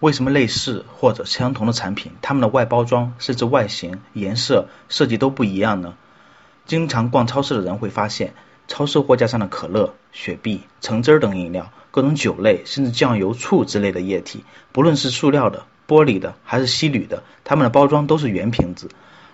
为什么类似或者相同的产品，它们的外包装甚至外形、颜色、设计都不一样呢？经常逛超市的人会发现，超市货架上的可乐、雪碧、橙汁等饮料、各种酒类，甚至酱油、醋之类的液体，不论是塑料的、玻璃的还是锡铝的，它们的包装都是圆瓶子，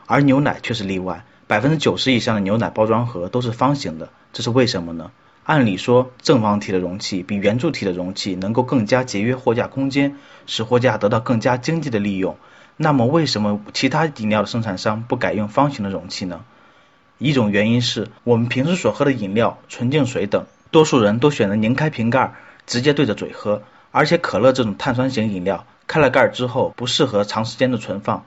而牛奶却是例外，百分之九十以上的牛奶包装盒都是方形的，这是为什么呢？按理说，正方体的容器比圆柱体的容器能够更加节约货架空间，使货架得到更加经济的利用。那么，为什么其他饮料的生产商不改用方形的容器呢？一种原因是我们平时所喝的饮料、纯净水等，多数人都选择拧开瓶盖直接对着嘴喝，而且可乐这种碳酸型饮料，开了盖之后不适合长时间的存放，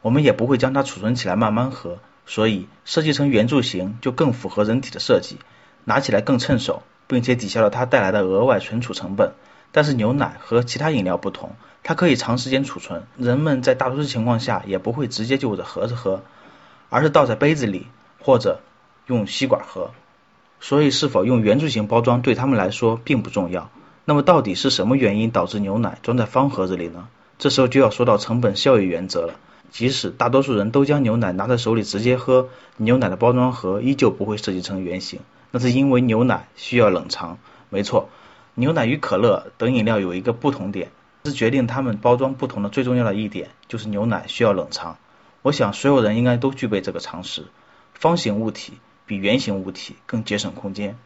我们也不会将它储存起来慢慢喝，所以设计成圆柱形就更符合人体的设计。拿起来更趁手，并且抵消了它带来的额外存储成本。但是牛奶和其他饮料不同，它可以长时间储存，人们在大多数情况下也不会直接就着盒子喝，而是倒在杯子里或者用吸管喝。所以是否用圆柱形包装对他们来说并不重要。那么到底是什么原因导致牛奶装在方盒子里呢？这时候就要说到成本效益原则了。即使大多数人都将牛奶拿在手里直接喝，牛奶的包装盒依旧不会设计成圆形。那是因为牛奶需要冷藏，没错，牛奶与可乐等饮料有一个不同点，是决定它们包装不同的最重要的一点，就是牛奶需要冷藏。我想所有人应该都具备这个常识。方形物体比圆形物体更节省空间。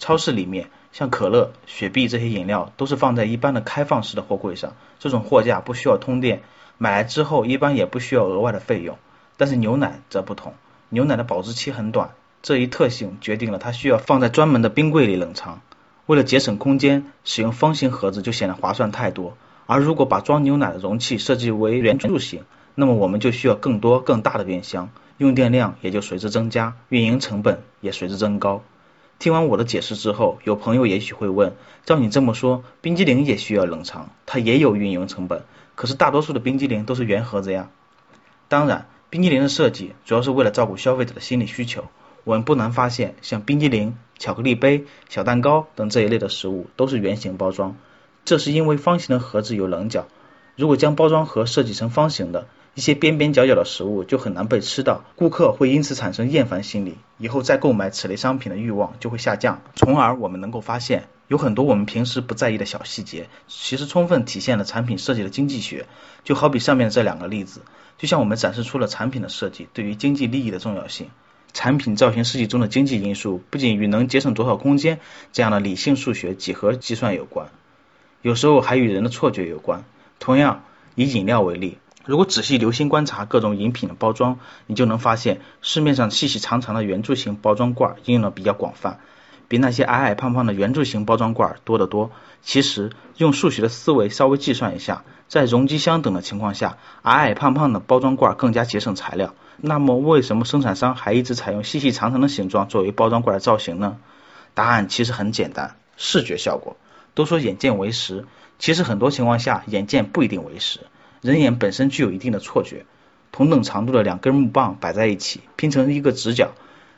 超市里面像可乐、雪碧这些饮料都是放在一般的开放式的货柜上，这种货架不需要通电，买来之后一般也不需要额外的费用。但是牛奶则不同，牛奶的保质期很短。这一特性决定了它需要放在专门的冰柜里冷藏。为了节省空间，使用方形盒子就显得划算太多。而如果把装牛奶的容器设计为圆柱形，那么我们就需要更多更大的冰箱，用电量也就随之增加，运营成本也随之增高。听完我的解释之后，有朋友也许会问：照你这么说，冰激凌也需要冷藏，它也有运营成本，可是大多数的冰激凌都是圆盒子呀。当然，冰激凌的设计主要是为了照顾消费者的心理需求。我们不难发现，像冰激凌、巧克力杯、小蛋糕等这一类的食物都是圆形包装，这是因为方形的盒子有棱角，如果将包装盒设计成方形的，一些边边角角的食物就很难被吃到，顾客会因此产生厌烦心理，以后再购买此类商品的欲望就会下降，从而我们能够发现，有很多我们平时不在意的小细节，其实充分体现了产品设计的经济学。就好比上面这两个例子，就像我们展示出了产品的设计对于经济利益的重要性。产品造型设计中的经济因素不仅与能节省多少空间这样的理性数学几何计算有关，有时候还与人的错觉有关。同样，以饮料为例，如果仔细留心观察各种饮品的包装，你就能发现市面上细细长长的圆柱形包装罐应用的比较广泛，比那些矮矮胖胖的圆柱形包装罐多得多。其实，用数学的思维稍微计算一下，在容积相等的情况下，矮矮胖胖的包装罐更加节省材料。那么为什么生产商还一直采用细细长长的形状作为包装罐的造型呢？答案其实很简单，视觉效果。都说眼见为实，其实很多情况下眼见不一定为实。人眼本身具有一定的错觉，同等长度的两根木棒摆在一起，拼成一个直角，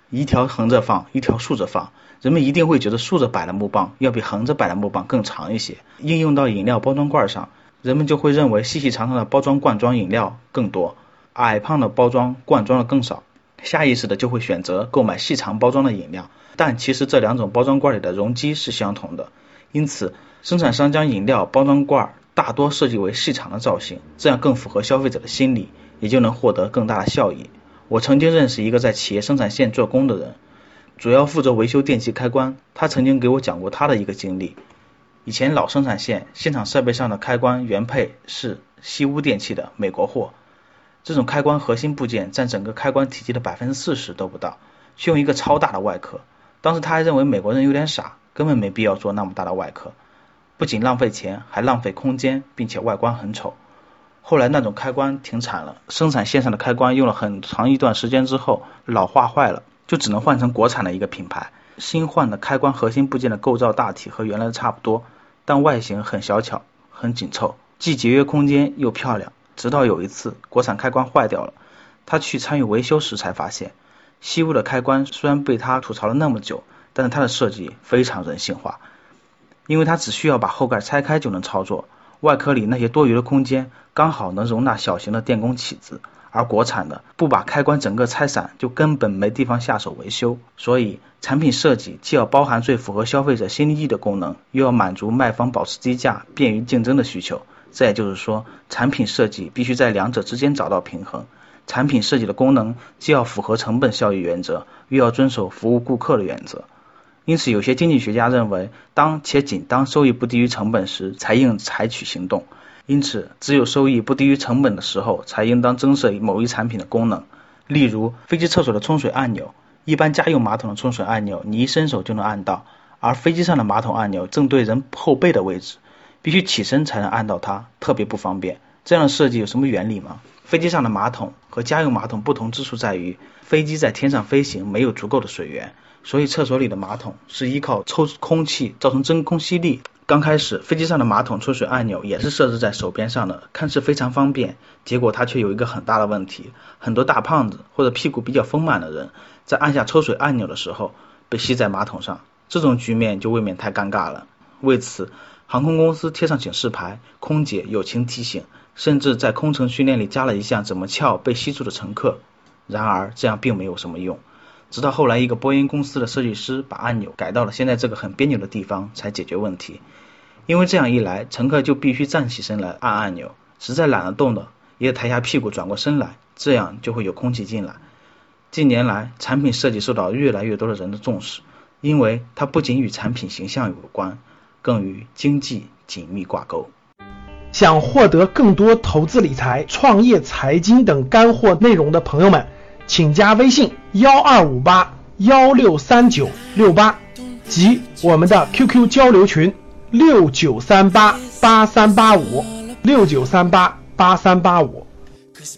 一条横着放，一条竖着放，人们一定会觉得竖着摆的木棒要比横着摆的木棒更长一些。应用到饮料包装罐上，人们就会认为细细长长的包装罐装饮料更多。矮胖的包装罐装的更少，下意识的就会选择购买细长包装的饮料，但其实这两种包装罐里的容积是相同的，因此生产商将饮料包装罐大多设计为细长的造型，这样更符合消费者的心理，也就能获得更大的效益。我曾经认识一个在企业生产线做工的人，主要负责维修电器开关，他曾经给我讲过他的一个经历，以前老生产线现场设备上的开关原配是西屋电器的美国货。这种开关核心部件占整个开关体积的百分之四十都不到，却用一个超大的外壳。当时他还认为美国人有点傻，根本没必要做那么大的外壳，不仅浪费钱，还浪费空间，并且外观很丑。后来那种开关停产了，生产线上的开关用了很长一段时间之后老化坏了，就只能换成国产的一个品牌。新换的开关核心部件的构造大体和原来的差不多，但外形很小巧、很紧凑，既节约空间又漂亮。直到有一次国产开关坏掉了，他去参与维修时才发现，西屋的开关虽然被他吐槽了那么久，但是它的设计非常人性化，因为它只需要把后盖拆开就能操作。外壳里那些多余的空间刚好能容纳小型的电工起子，而国产的不把开关整个拆散，就根本没地方下手维修。所以产品设计既要包含最符合消费者心意的功能，又要满足卖方保持低价、便于竞争的需求。这也就是说，产品设计必须在两者之间找到平衡。产品设计的功能既要符合成本效益原则，又要遵守服务顾客的原则。因此，有些经济学家认为，当且仅当收益不低于成本时，才应采取行动。因此，只有收益不低于成本的时候，才应当增设某一产品的功能。例如，飞机厕所的冲水按钮，一般家用马桶的冲水按钮，你一伸手就能按到；而飞机上的马桶按钮正对人后背的位置，必须起身才能按到它，特别不方便。这样的设计有什么原理吗？飞机上的马桶和家用马桶不同之处在于，飞机在天上飞行，没有足够的水源。所以厕所里的马桶是依靠抽空气造成真空吸力。刚开始飞机上的马桶抽水按钮也是设置在手边上的，看似非常方便。结果它却有一个很大的问题，很多大胖子或者屁股比较丰满的人在按下抽水按钮的时候被吸在马桶上，这种局面就未免太尴尬了。为此，航空公司贴上警示牌，空姐友情提醒，甚至在空乘训练里加了一项怎么撬被吸住的乘客。然而这样并没有什么用。直到后来，一个波音公司的设计师把按钮改到了现在这个很别扭的地方，才解决问题。因为这样一来，乘客就必须站起身来按按钮，实在懒得动的，也抬下屁股转过身来，这样就会有空气进来。近年来，产品设计受到越来越多的人的重视，因为它不仅与产品形象有关，更与经济紧密挂钩。想获得更多投资理财、创业、财经等干货内容的朋友们。请加微信幺二五八幺六三九六八及我们的 QQ 交流群六九三八八三八五六九三八八三八五。Cause